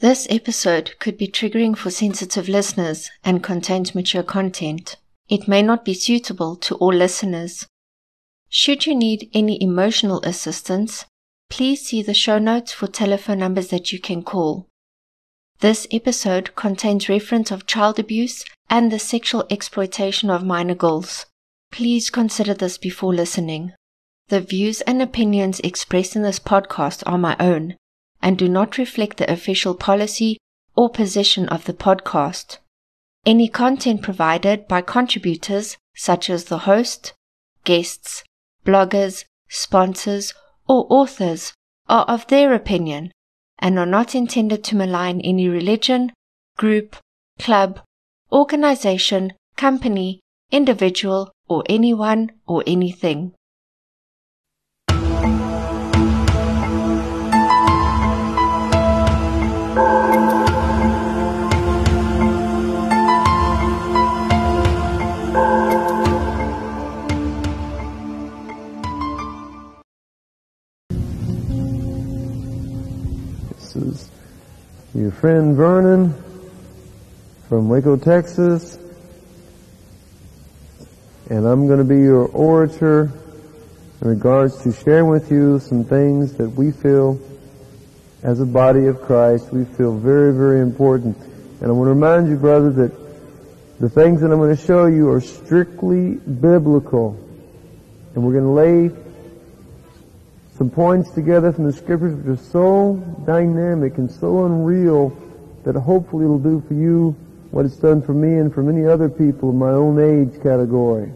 This episode could be triggering for sensitive listeners and contains mature content. It may not be suitable to all listeners. Should you need any emotional assistance, please see the show notes for telephone numbers that you can call. This episode contains reference of child abuse and the sexual exploitation of minor girls. Please consider this before listening. The views and opinions expressed in this podcast are my own and do not reflect the official policy or position of the podcast. Any content provided by contributors such as the host, guests, bloggers, sponsors, or authors are of their opinion and are not intended to malign any religion, group, club, organization, company, individual, or anyone or anything. Your friend Vernon from Waco, Texas. And I'm going to be your orator in regards to sharing with you some things that we feel as a body of Christ, we feel very, very important. And I want to remind you, brother, that the things that I'm going to show you are strictly biblical. And we're going to lay some points together from the scriptures which are so dynamic and so unreal that hopefully it'll do for you what it's done for me and for many other people in my own age category.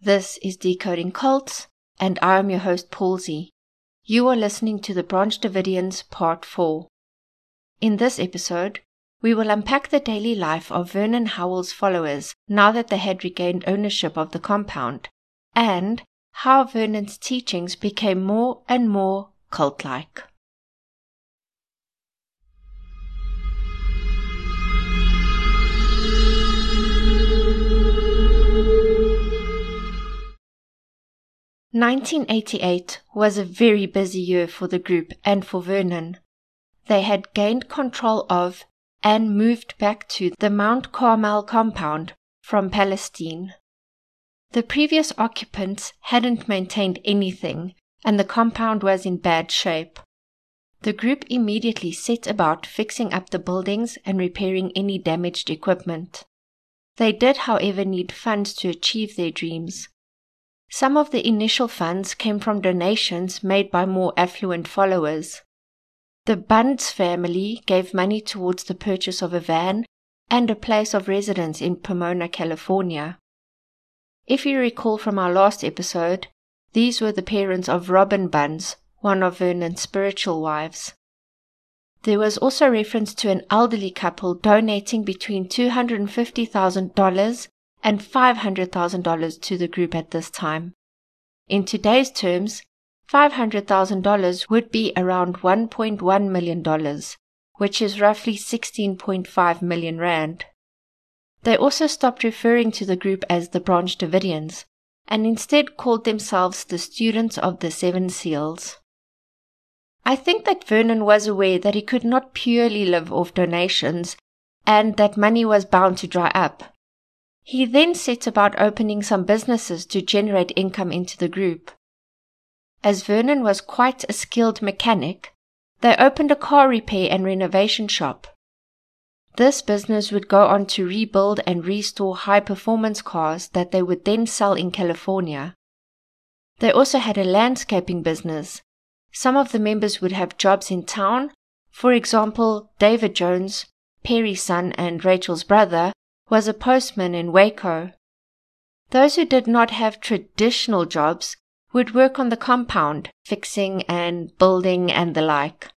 This is Decoding Cults, and I am your host, Palsy. You are listening to the Branch Davidians Part 4. In this episode, we will unpack the daily life of Vernon Howell's followers now that they had regained ownership of the compound, and how Vernon's teachings became more and more cult like. Nineteen eighty eight was a very busy year for the group and for Vernon. They had gained control of and moved back to the Mount Carmel compound from Palestine. The previous occupants hadn't maintained anything, and the compound was in bad shape. The group immediately set about fixing up the buildings and repairing any damaged equipment. They did, however, need funds to achieve their dreams. Some of the initial funds came from donations made by more affluent followers. The Bunds family gave money towards the purchase of a van and a place of residence in Pomona, California. If you recall from our last episode, these were the parents of Robin Bunds, one of Vernon's spiritual wives. There was also reference to an elderly couple donating between $250,000 and $500,000 to the group at this time. In today's terms, $500,000 would be around $1.1 million, which is roughly 16.5 million rand. They also stopped referring to the group as the Branch Davidians and instead called themselves the Students of the Seven Seals. I think that Vernon was aware that he could not purely live off donations and that money was bound to dry up. He then set about opening some businesses to generate income into the group. As Vernon was quite a skilled mechanic, they opened a car repair and renovation shop. This business would go on to rebuild and restore high performance cars that they would then sell in California. They also had a landscaping business. Some of the members would have jobs in town. For example, David Jones, Perry's son and Rachel's brother, was a postman in Waco. Those who did not have traditional jobs would work on the compound, fixing and building and the like.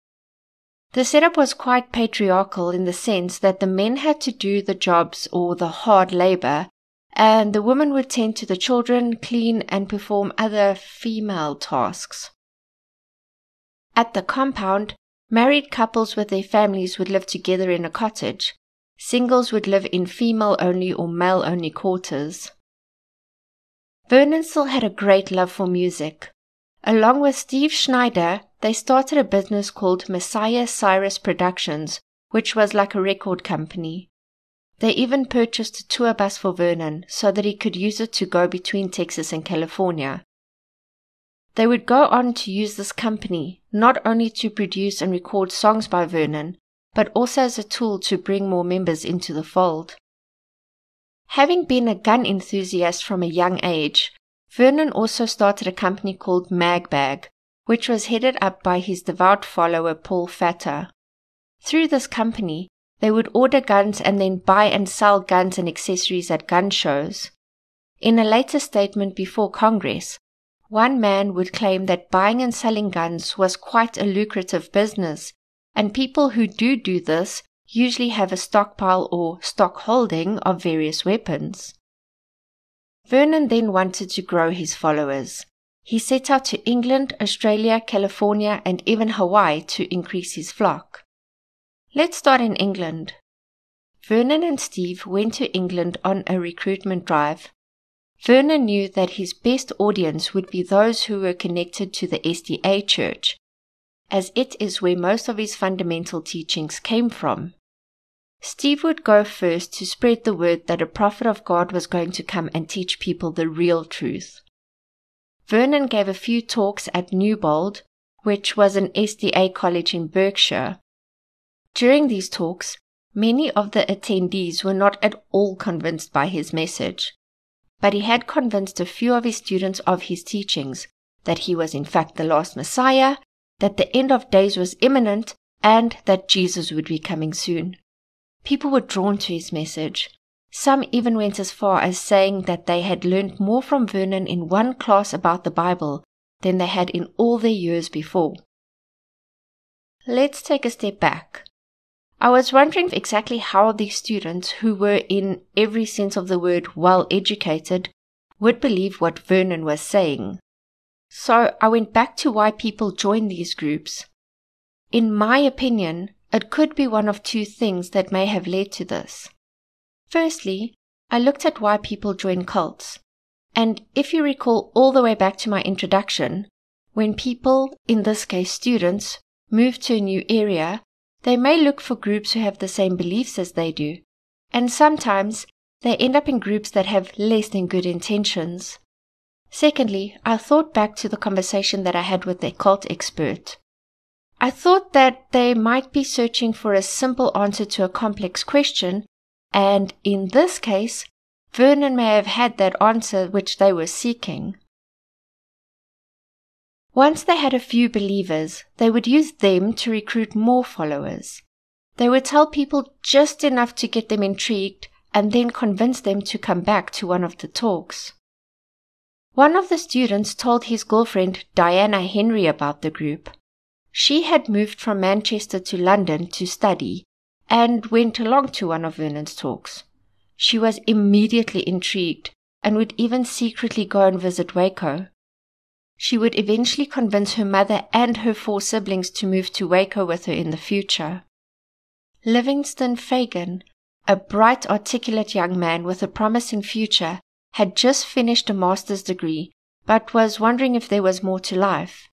The setup was quite patriarchal in the sense that the men had to do the jobs or the hard labor, and the women would tend to the children, clean, and perform other female tasks. At the compound, married couples with their families would live together in a cottage. Singles would live in female only or male only quarters. Vernon still had a great love for music. Along with Steve Schneider, they started a business called Messiah Cyrus Productions, which was like a record company. They even purchased a tour bus for Vernon so that he could use it to go between Texas and California. They would go on to use this company not only to produce and record songs by Vernon, but also as a tool to bring more members into the fold. Having been a gun enthusiast from a young age, Vernon also started a company called Magbag, which was headed up by his devout follower Paul Fatta. Through this company, they would order guns and then buy and sell guns and accessories at gun shows. In a later statement before Congress, one man would claim that buying and selling guns was quite a lucrative business, and people who do do this usually have a stockpile or stock holding of various weapons. Vernon then wanted to grow his followers. He set out to England, Australia, California, and even Hawaii to increase his flock. Let's start in England. Vernon and Steve went to England on a recruitment drive. Vernon knew that his best audience would be those who were connected to the SDA church, as it is where most of his fundamental teachings came from. Steve would go first to spread the word that a prophet of God was going to come and teach people the real truth. Vernon gave a few talks at Newbold, which was an SDA college in Berkshire, during these talks, many of the attendees were not at all convinced by his message, but he had convinced a few of his students of his teachings that he was in fact the last Messiah, that the end of days was imminent, and that Jesus would be coming soon. People were drawn to his message. Some even went as far as saying that they had learned more from Vernon in one class about the Bible than they had in all their years before. Let's take a step back. I was wondering exactly how these students, who were in every sense of the word well educated, would believe what Vernon was saying. So I went back to why people join these groups. In my opinion, it could be one of two things that may have led to this. Firstly, I looked at why people join cults. And if you recall all the way back to my introduction, when people, in this case students, move to a new area, they may look for groups who have the same beliefs as they do, and sometimes they end up in groups that have less than good intentions. Secondly, I thought back to the conversation that I had with the cult expert. I thought that they might be searching for a simple answer to a complex question, and in this case, Vernon may have had that answer which they were seeking. Once they had a few believers, they would use them to recruit more followers. They would tell people just enough to get them intrigued and then convince them to come back to one of the talks. One of the students told his girlfriend Diana Henry about the group. She had moved from Manchester to London to study and went along to one of Vernon's talks. She was immediately intrigued and would even secretly go and visit Waco. She would eventually convince her mother and her four siblings to move to Waco with her in the future. Livingston Fagan, a bright, articulate young man with a promising future, had just finished a master's degree, but was wondering if there was more to life.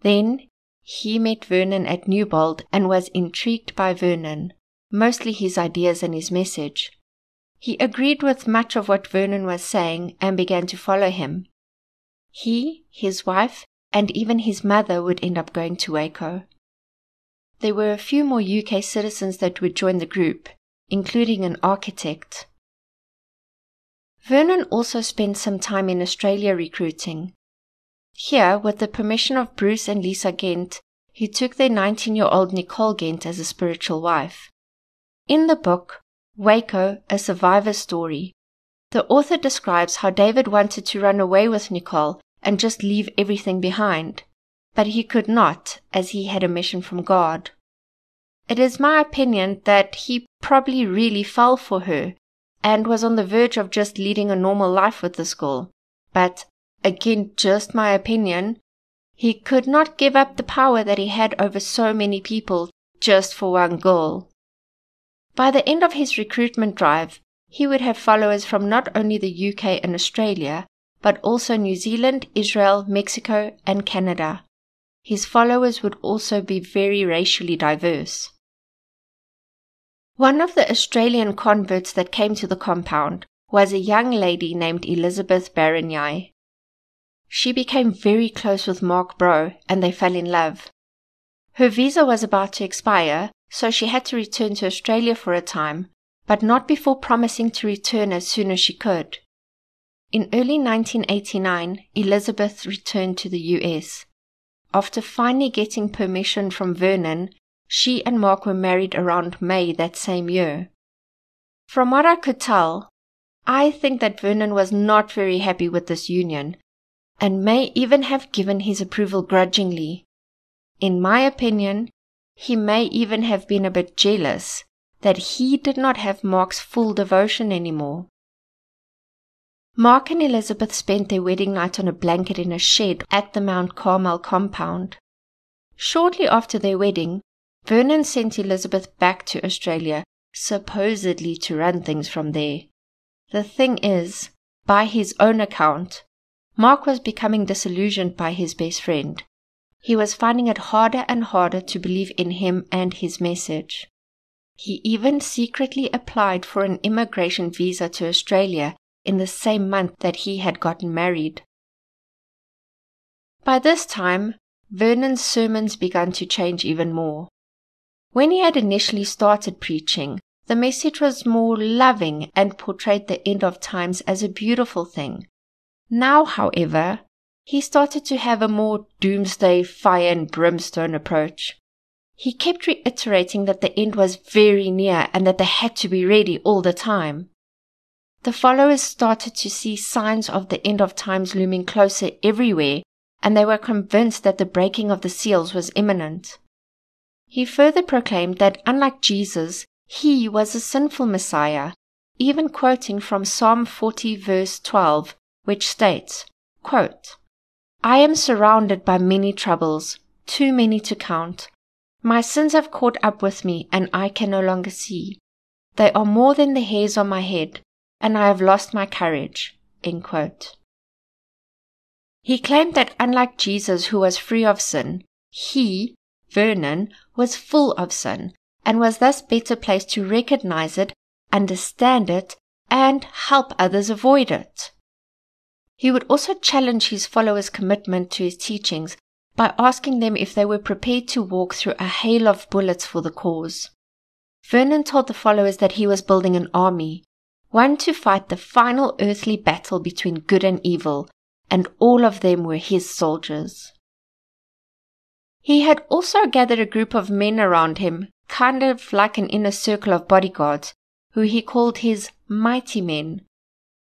Then he met Vernon at Newbold and was intrigued by Vernon, mostly his ideas and his message. He agreed with much of what Vernon was saying and began to follow him. He, his wife, and even his mother would end up going to Waco. There were a few more UK citizens that would join the group, including an architect. Vernon also spent some time in Australia recruiting. Here, with the permission of Bruce and Lisa Gent, he took their 19 year old Nicole Gent as a spiritual wife. In the book, Waco, a survivor's story, the author describes how David wanted to run away with Nicole and just leave everything behind. But he could not, as he had a mission from God. It is my opinion that he probably really fell for her and was on the verge of just leading a normal life with this girl. But, again, just my opinion, he could not give up the power that he had over so many people just for one girl. By the end of his recruitment drive, he would have followers from not only the UK and Australia, but also New Zealand, Israel, Mexico, and Canada. his followers would also be very racially diverse. One of the Australian converts that came to the compound was a young lady named Elizabeth Baranyai. She became very close with Mark Breault and they fell in love. Her visa was about to expire, so she had to return to Australia for a time, but not before promising to return as soon as she could. In early 1989, Elizabeth returned to the US. After finally getting permission from Vernon, she and Mark were married around May that same year. From what I could tell, I think that Vernon was not very happy with this union, and may even have given his approval grudgingly. In my opinion, he may even have been a bit jealous that he did not have Mark's full devotion anymore. Mark and Elizabeth spent their wedding night on a blanket in a shed at the Mount Carmel compound. Shortly after their wedding, Vernon sent Elizabeth back to Australia, supposedly to run things from there. The thing is, by his own account, Mark was becoming disillusioned by his best friend. He was finding it harder and harder to believe in him and his message. He even secretly applied for an immigration visa to Australia in the same month that he had gotten married. By this time, Vernon's sermons began to change even more. When he had initially started preaching, the message was more loving and portrayed the end of times as a beautiful thing. Now, however, he started to have a more doomsday fire and brimstone approach. He kept reiterating that the end was very near and that they had to be ready all the time. The followers started to see signs of the end of times looming closer everywhere, and they were convinced that the breaking of the seals was imminent. He further proclaimed that unlike Jesus, he was a sinful Messiah, even quoting from Psalm 40 verse 12, which states, quote, I am surrounded by many troubles, too many to count. My sins have caught up with me, and I can no longer see. They are more than the hairs on my head, and I have lost my courage. He claimed that unlike Jesus, who was free of sin, he, Vernon, was full of sin, and was thus better placed to recognize it, understand it, and help others avoid it. He would also challenge his followers' commitment to his teachings by asking them if they were prepared to walk through a hail of bullets for the cause. Vernon told the followers that he was building an army, one to fight the final earthly battle between good and evil, and all of them were his soldiers. He had also gathered a group of men around him, kind of like an inner circle of bodyguards, who he called his mighty men,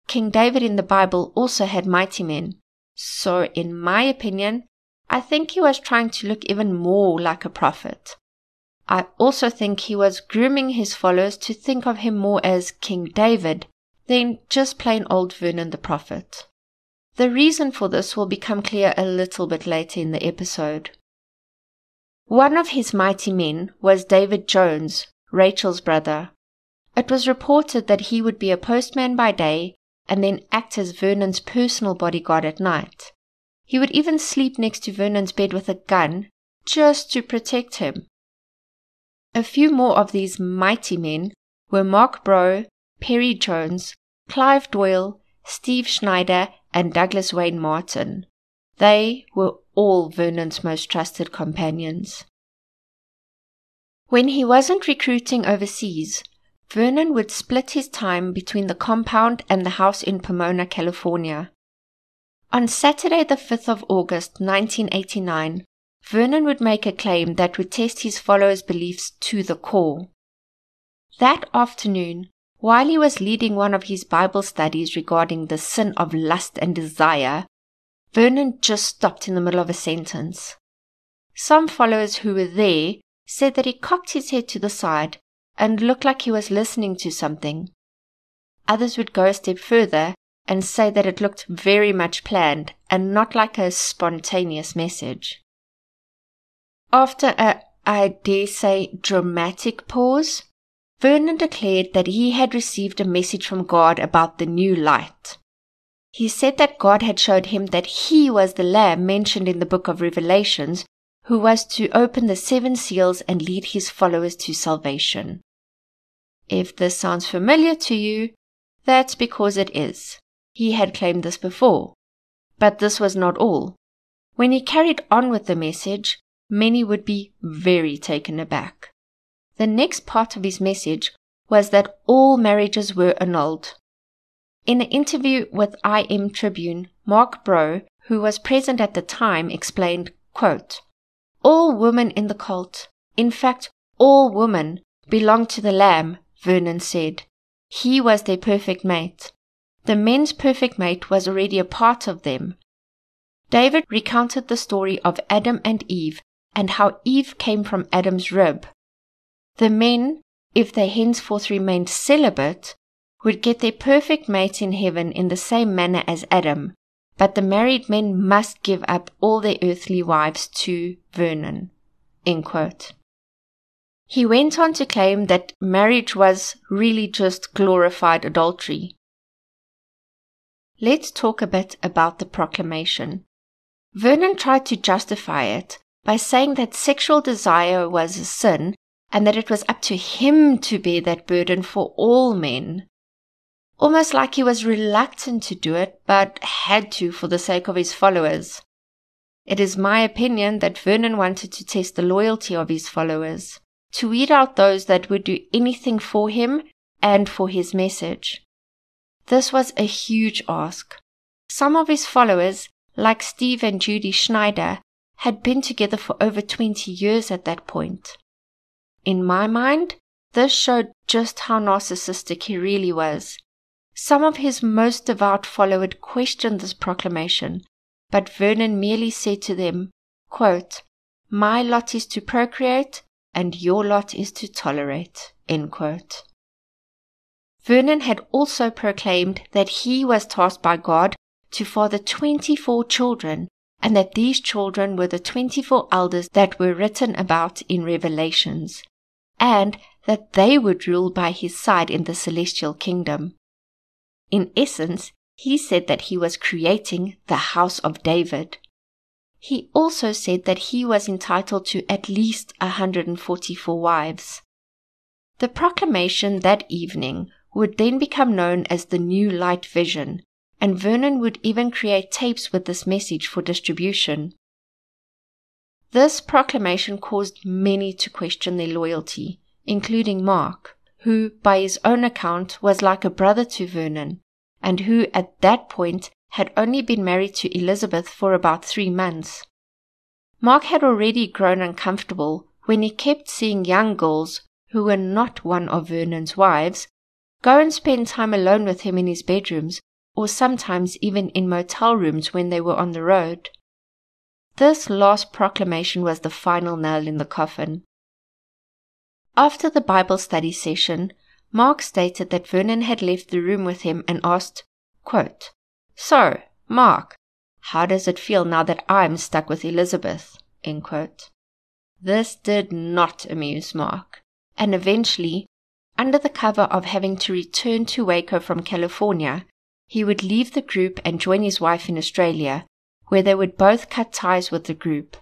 King David in the Bible also had mighty men. So, in my opinion, I think he was trying to look even more like a prophet. I also think he was grooming his followers to think of him more as King David than just plain old Vernon the prophet. The reason for this will become clear a little bit later in the episode. One of his mighty men was David Jones, Rachel's brother. It was reported that he would be a postman by day and then act as Vernon's personal bodyguard at night. He would even sleep next to Vernon's bed with a gun just to protect him. A few more of these mighty men were Mark Breault, Perry Jones, Clive Doyle, Steve Schneider, and Douglas Wayne Martin. They were all Vernon's most trusted companions. When he wasn't recruiting overseas, Vernon would split his time between the compound and the house in Pomona, California. On Saturday, the 5th of August, 1989, Vernon would make a claim that would test his followers' beliefs to the core. That afternoon, while he was leading one of his Bible studies regarding the sin of lust and desire, Vernon just stopped in the middle of a sentence. Some followers who were there said that he cocked his head to the side and looked like he was listening to something. Others would go a step further and say that it looked very much planned and not like a spontaneous message. After a, I dare say, dramatic pause, Vernon declared that he had received a message from God about the new light. He said that God had showed him that he was the Lamb mentioned in the book of Revelations who was to open the seven seals and lead his followers to salvation. If this sounds familiar to you, that's because it is. He had claimed this before. But this was not all. When he carried on with the message, many would be very taken aback. The next part of his message was that all marriages were annulled. In an interview with IM Tribune, Mark Breault, who was present at the time, explained, quote, All women in the cult, in fact, all women, belong to the Lamb, Vernon said. He was their perfect mate. The men's perfect mate was already a part of them. David recounted the story of Adam and Eve and how Eve came from Adam's rib. The men, if they henceforth remained celibate, would get their perfect mate in heaven in the same manner as Adam, but the married men must give up all their earthly wives to Vernon. He went on to claim that marriage was really just glorified adultery. Let's talk a bit about the proclamation. Vernon tried to justify it by saying that sexual desire was a sin and that it was up to him to bear that burden for all men. Almost like he was reluctant to do it, but had to for the sake of his followers. It is my opinion that Vernon wanted to test the loyalty of his followers, to weed out those that would do anything for him and for his message. This was a huge ask. Some of his followers, like Steve and Judy Schneider, had been together for over 20 years at that point. In my mind, this showed just how narcissistic he really was. Some of his most devout followers questioned this proclamation, but Vernon merely said to them, quote, My lot is to procreate, and your lot is to tolerate. Vernon had also proclaimed that he was tasked by God to father 24 children and that these children were the 24 elders that were written about in Revelations, and that they would rule by his side in the celestial kingdom. In essence, he said that he was creating the house of David. He also said that he was entitled to at least 144 wives. The proclamation that evening would then become known as the New Light Vision, and Vernon would even create tapes with this message for distribution. This proclamation caused many to question their loyalty, including Mark, who, by his own account, was like a brother to Vernon, and who at that point had only been married to Elizabeth for about three months. Mark had already grown uncomfortable when he kept seeing young girls who were not one of Vernon's wives go and spend time alone with him in his bedrooms or sometimes even in motel rooms when they were on the road. This last proclamation was the final nail in the coffin. After the Bible study session, Mark stated that Vernon had left the room with him and asked, quote, So, Mark, how does it feel now that I'm stuck with Elizabeth? This did not amuse Mark, and eventually, under the cover of having to return to Waco from California, he would leave the group and join his wife in Australia, where they would both cut ties with the group.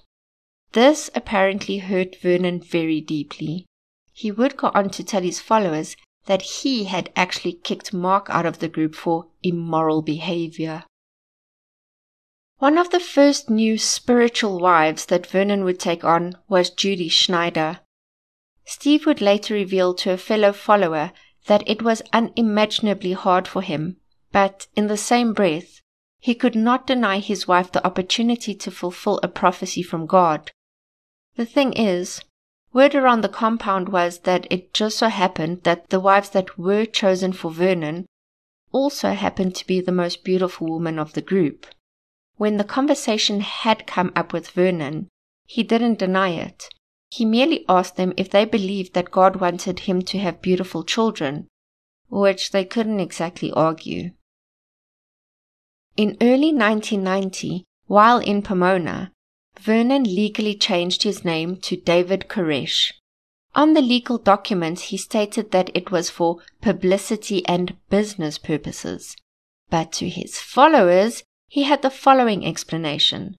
This apparently hurt Vernon very deeply. He would go on to tell his followers that he had actually kicked Mark out of the group for immoral behavior. One of the first new spiritual wives that Vernon would take on was Judy Schneider. Steve would later reveal to a fellow follower that it was unimaginably hard for him but in the same breath, he could not deny his wife the opportunity to fulfill a prophecy from God. The thing is, word around the compound was that it just so happened that the wives that were chosen for Vernon also happened to be the most beautiful woman of the group. When the conversation had come up with Vernon, he didn't deny it. He merely asked them if they believed that God wanted him to have beautiful children, which they couldn't exactly argue. In early 1990, while in Pomona, Vernon legally changed his name to David Koresh. On the legal documents, he stated that it was for publicity and business purposes. But to his followers, he had the following explanation.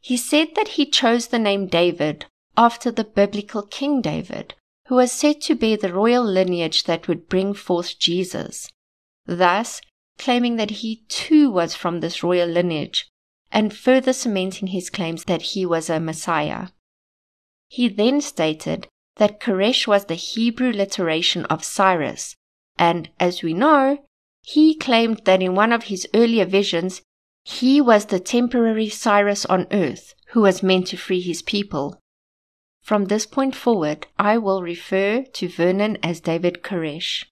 He said that he chose the name David after the biblical King David, who was said to bear the royal lineage that would bring forth Jesus, thus claiming that he too was from this royal lineage, and further cementing his claims that he was a Messiah. He then stated that Koresh was the Hebrew literation of Cyrus, and as we know, he claimed that in one of his earlier visions, he was the temporary Cyrus on earth who was meant to free his people. From this point forward, I will refer to Vernon as David Koresh.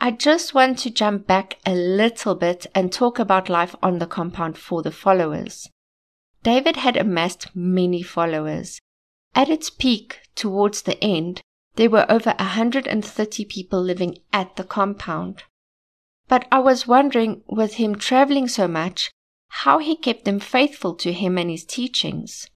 I just want to jump back a little bit and talk about life on the compound for the followers. David had amassed many followers. At its peak, towards the end, there were over 130 people living at the compound. But I was wondering, with him traveling so much, how he kept them faithful to him and his teachings.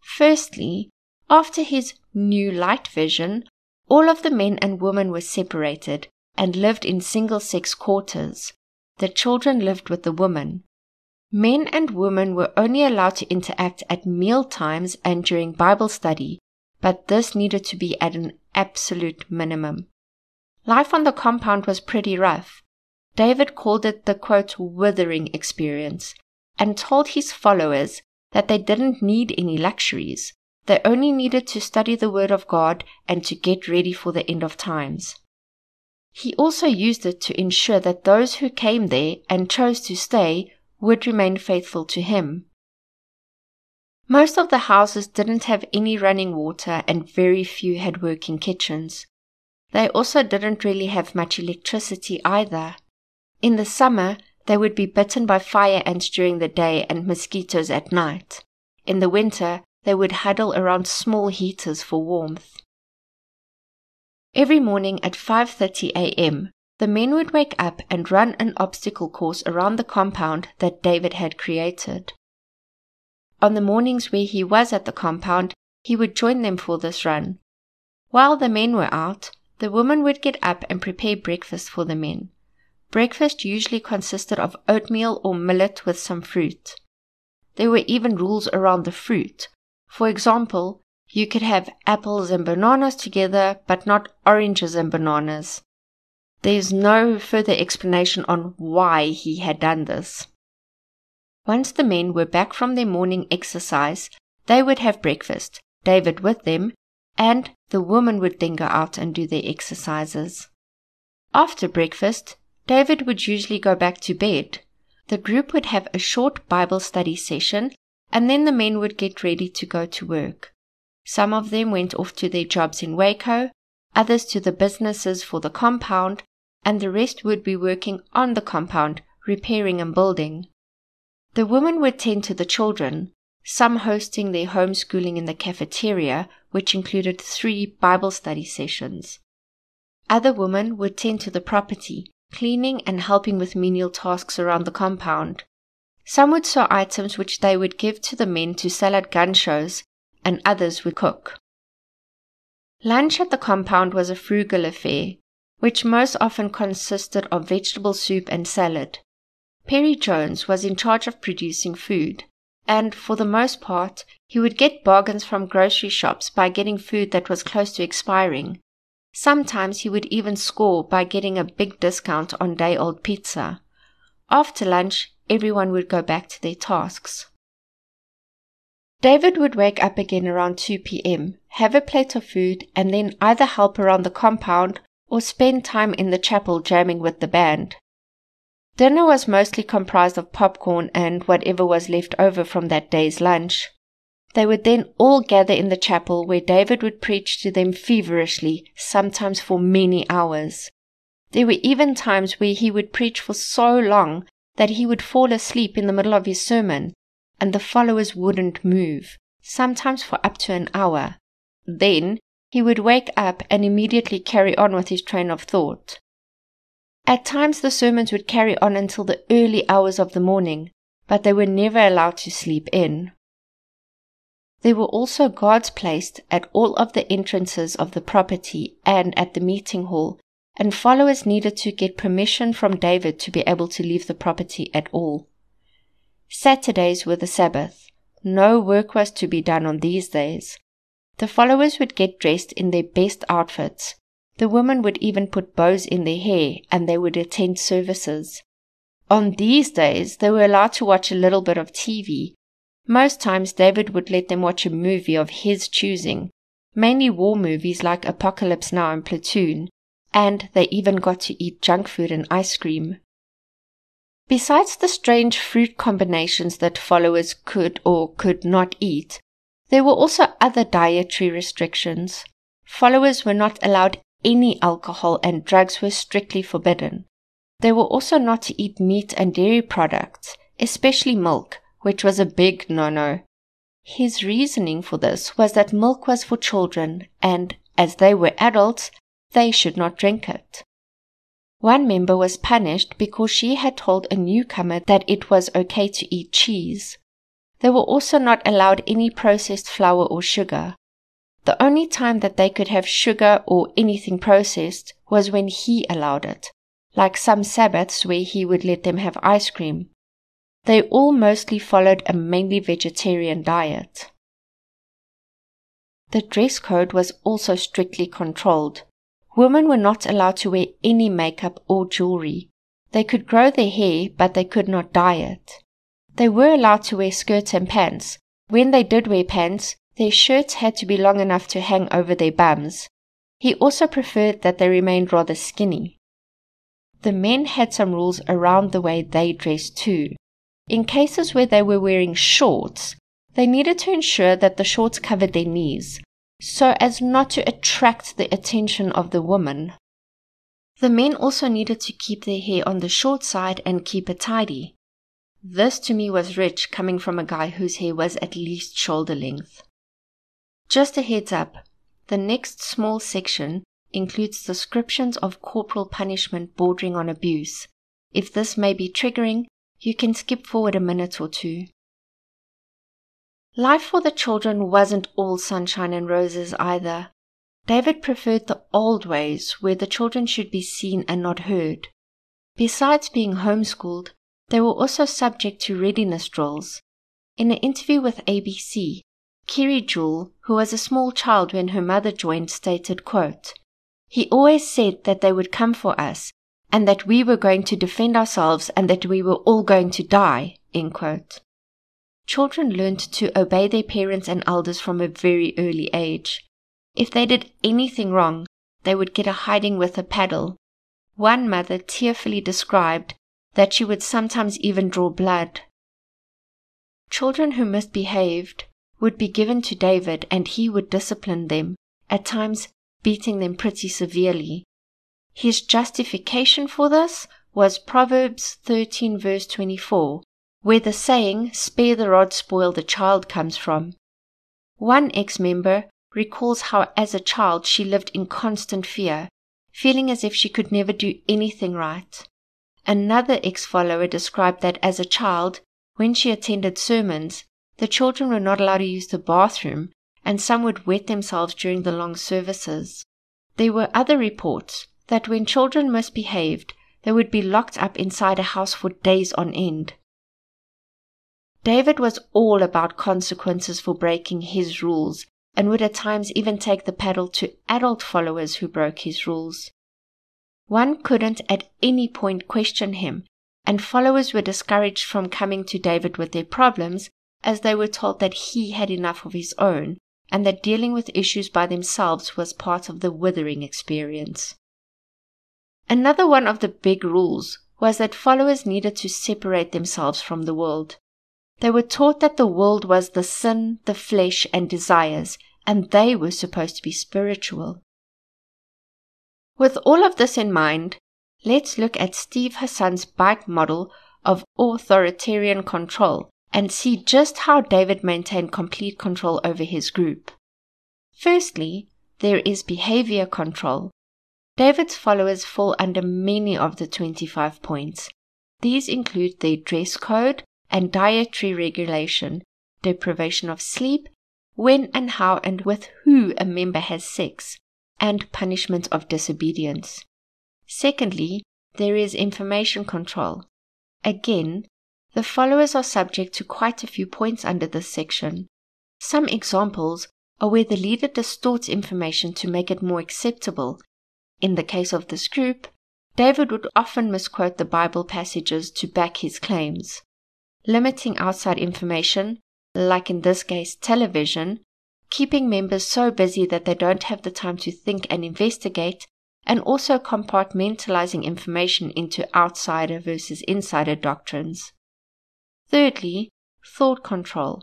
Firstly, after his new light vision, all of the men and women were separated and lived in single sex quarters. The children lived with the women. Men and women were only allowed to interact at meal times and during Bible study, but this needed to be at an absolute minimum. Life on the compound was pretty rough. David called it the quote, withering experience and told his followers that they didn't need any luxuries. They only needed to study the Word of God and to get ready for the end of times. He also used it to ensure that those who came there and chose to stay would remain faithful to him. Most of the houses didn't have any running water and very few had working kitchens. They also didn't really have much electricity either. In the summer, they would be bitten by fire ants during the day and mosquitoes at night. In the winter, they would huddle around small heaters for warmth. Every morning at 5:30 a.m., the men would wake up and run an obstacle course around the compound that David had created. On the mornings where he was at the compound, he would join them for this run. While the men were out, the women would get up and prepare breakfast for the men. Breakfast usually consisted of oatmeal or millet with some fruit. There were even rules around the fruit. For example, you could have apples and bananas together, but not oranges and bananas. There's no further explanation on why he had done this. Once the men were back from their morning exercise, they would have breakfast, David with them, and the women would then go out and do their exercises. After breakfast, David would usually go back to bed. The group would have a short Bible study session, and then the men would get ready to go to work. Some of them went off to their jobs in Waco, others to the businesses for the compound, and the rest would be working on the compound, repairing and building. The women would tend to the children, some hosting their homeschooling in the cafeteria, which included three Bible study sessions. Other women would tend to the property, cleaning and helping with menial tasks around the compound. Some would sew items which they would give to the men to sell at gun shows, and others would cook. Lunch at the compound was a frugal affair, which most often consisted of vegetable soup and salad. Perry Jones was in charge of producing food, and for the most part, he would get bargains from grocery shops by getting food that was close to expiring, Sometimes he would even score by getting a big discount on day old pizza. After lunch, everyone would go back to their tasks. David would wake up again around 2 p.m., have a plate of food, and then either help around the compound or spend time in the chapel jamming with the band. Dinner was mostly comprised of popcorn and whatever was left over from that day's lunch. They would then all gather in the chapel where David would preach to them feverishly, sometimes for many hours. There were even times where he would preach for so long that he would fall asleep in the middle of his sermon, and the followers wouldn't move, sometimes for up to an hour. Then he would wake up and immediately carry on with his train of thought. At times the sermons would carry on until the early hours of the morning, but they were never allowed to sleep in. There were also guards placed at all of the entrances of the property and at the meeting hall, and followers needed to get permission from David to be able to leave the property at all. Saturdays were the Sabbath. No work was to be done on these days. The followers would get dressed in their best outfits. The women would even put bows in their hair and they would attend services. On these days, they were allowed to watch a little bit of TV. Most times, David would let them watch a movie of his choosing, mainly war movies like Apocalypse Now and Platoon, and they even got to eat junk food and ice cream. Besides the strange fruit combinations that followers could or could not eat, there were also other dietary restrictions. Followers were not allowed any alcohol and drugs were strictly forbidden. They were also not to eat meat and dairy products, especially milk, which was a big no-no. His reasoning for this was that milk was for children and, as they were adults, they should not drink it. One member was punished because she had told a newcomer that it was okay to eat cheese. They were also not allowed any processed flour or sugar. The only time that they could have sugar or anything processed was when he allowed it, like some Sabbaths where he would let them have ice cream. They all mostly followed a mainly vegetarian diet. The dress code was also strictly controlled. Women were not allowed to wear any makeup or jewelry. They could grow their hair, but they could not dye it. They were allowed to wear skirts and pants. When they did wear pants, their shirts had to be long enough to hang over their bums. He also preferred that they remained rather skinny. The men had some rules around the way they dressed too. In cases where they were wearing shorts, they needed to ensure that the shorts covered their knees, so as not to attract the attention of the woman. The men also needed to keep their hair on the short side and keep it tidy. This to me was rich coming from a guy whose hair was at least shoulder length. Just a heads up, the next small section includes descriptions of corporal punishment bordering on abuse. If this may be triggering, you can skip forward a minute or two. Life for the children wasn't all sunshine and roses either. David preferred the old ways where the children should be seen and not heard. Besides being homeschooled, they were also subject to readiness drills. In an interview with ABC, Kiri Jewell, who was a small child when her mother joined, stated, quote, He always said that they would come for us and that we were going to defend ourselves and that we were all going to die. End quote. Children learned to obey their parents and elders from a very early age. If they did anything wrong, they would get a hiding with a paddle. One mother tearfully described that she would sometimes even draw blood. Children who misbehaved would be given to David and he would discipline them, at times beating them pretty severely. His justification for this was Proverbs 13 verse 24, where the saying, spare the rod, spoil the child comes from. One ex-member recalls how as a child she lived in constant fear, feeling as if she could never do anything right. Another ex-follower described that as a child, when she attended sermons, the children were not allowed to use the bathroom, and some would wet themselves during the long services. There were other reports that when children misbehaved, they would be locked up inside a house for days on end. David was all about consequences for breaking his rules and would at times even take the paddle to adult followers who broke his rules. One couldn't at any point question him, and followers were discouraged from coming to David with their problems as they were told that he had enough of his own and that dealing with issues by themselves was part of the withering experience. Another one of the big rules was that followers needed to separate themselves from the world. They were taught that the world was the sin, the flesh, and desires, and they were supposed to be spiritual. With all of this in mind, let's look at Steve Hassan's BITE model of authoritarian control and see just how David maintained complete control over his group. Firstly, there is behavior control. David's followers fall under many of the 25 points. These include their dress code and dietary regulation, deprivation of sleep, when and how and with who a member has sex, and punishment of disobedience. Secondly, there is information control. Again, the followers are subject to quite a few points under this section. Some examples are where the leader distorts information to make it more acceptable. In the case of this group, David would often misquote the Bible passages to back his claims. Limiting outside information, like in this case television, keeping members so busy that they don't have the time to think and investigate, and also compartmentalizing information into outsider versus insider doctrines. Thirdly, thought control.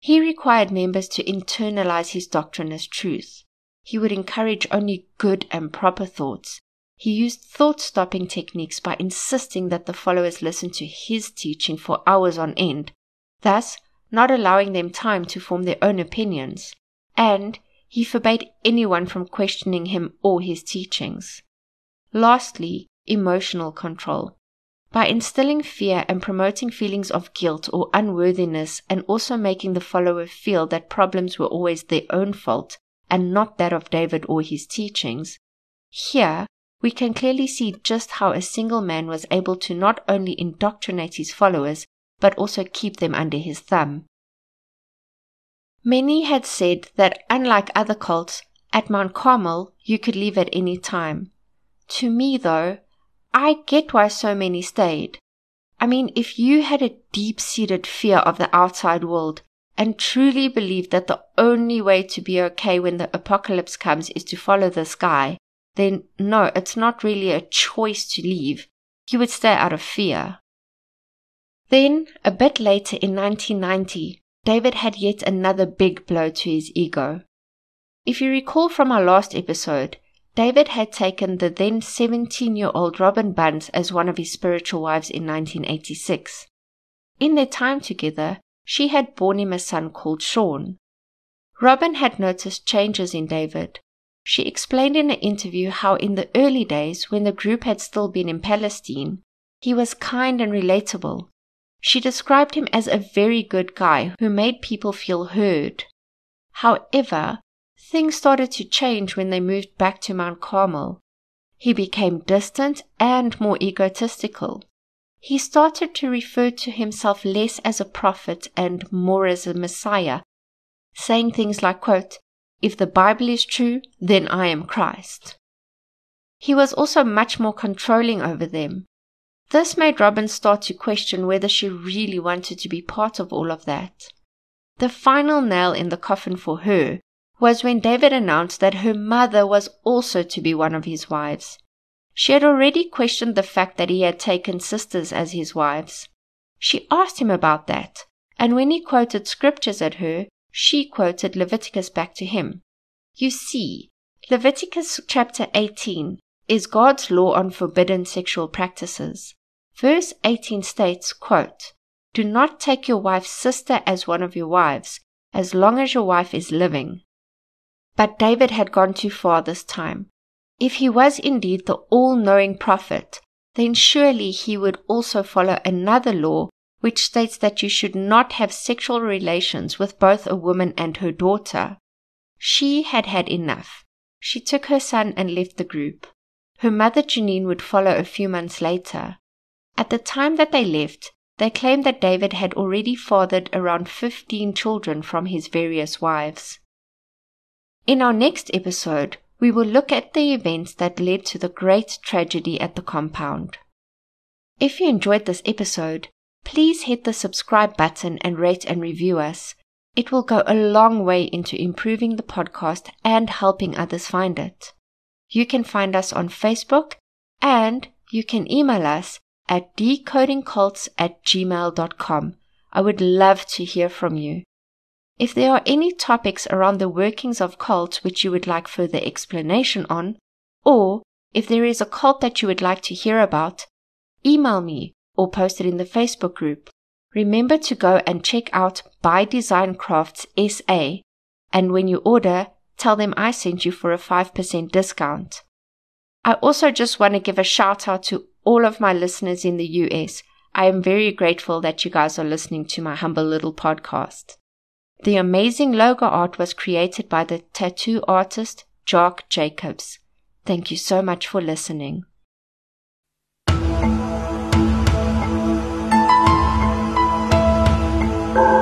He required members to internalize his doctrine as truth. He would encourage only good and proper thoughts. He used thought stopping techniques by insisting that the followers listen to his teaching for hours on end, thus not allowing them time to form their own opinions. And he forbade anyone from questioning him or his teachings. Lastly, emotional control by instilling fear and promoting feelings of guilt or unworthiness, and also making the follower feel that problems were always their own fault and not that of David or his teachings. Here, we can clearly see just how a single man was able to not only indoctrinate his followers, but also keep them under his thumb. Many had said that unlike other cults, at Mount Carmel you could leave at any time. To me, though, I get why so many stayed. I mean, if you had a deep seated fear of the outside world and truly believed that the only way to be okay when the apocalypse comes is to follow this guy, then no, it's not really a choice to leave. You would stay out of fear. Then, a bit later in 1990, David had yet another big blow to his ego. If you recall from our last episode, David had taken the then 17 year old Robyn Bunds as one of his spiritual wives in 1986. In their time together, she had borne him a son called Sean. Robin had noticed changes in David. She explained in an interview how in the early days, when the group had still been in Palestine, he was kind and relatable. She described him as a very good guy who made people feel heard. However, Things started to change when they moved back to Mount Carmel. He became distant and more egotistical. He started to refer to himself less as a prophet and more as a Messiah, saying things like, quote, If the Bible is true, then I am Christ. He was also much more controlling over them. This made Robyn start to question whether she really wanted to be part of all of that. The final nail in the coffin for her was when David announced that her mother was also to be one of his wives. She had already questioned the fact that he had taken sisters as his wives. She asked him about that, and when he quoted scriptures at her, she quoted Leviticus back to him. You see, Leviticus chapter 18 is God's law on forbidden sexual practices. Verse 18 states, quote, Do not take your wife's sister as one of your wives, as long as your wife is living. But David had gone too far this time. If he was indeed the all knowing prophet, then surely he would also follow another law which states that you should not have sexual relations with both a woman and her daughter. She had had enough. She took her son and left the group. Her mother Jeannine would follow a few months later. At the time that they left, they claimed that David had already fathered around 15 children from his various wives. In our next episode, we will look at the events that led to the great tragedy at the compound. If you enjoyed this episode, please hit the subscribe button and rate and review us. It will go a long way into improving the podcast and helping others find it. You can find us on Facebook and you can email us at decodingcults at gmail.com. I would love to hear from you. If there are any topics around the workings of cults which you would like further explanation on, or if there is a cult that you would like to hear about, email me or post it in the Facebook group. Remember to go and check out By Design Crafts SA, and when you order, tell them I sent you for a 5% discount. I also just want to give a shout out to all of my listeners in the US. I am very grateful that you guys are listening to my humble little podcast. The amazing logo art was created by the tattoo artist Jock Jacobs. Thank you so much for listening. Oh.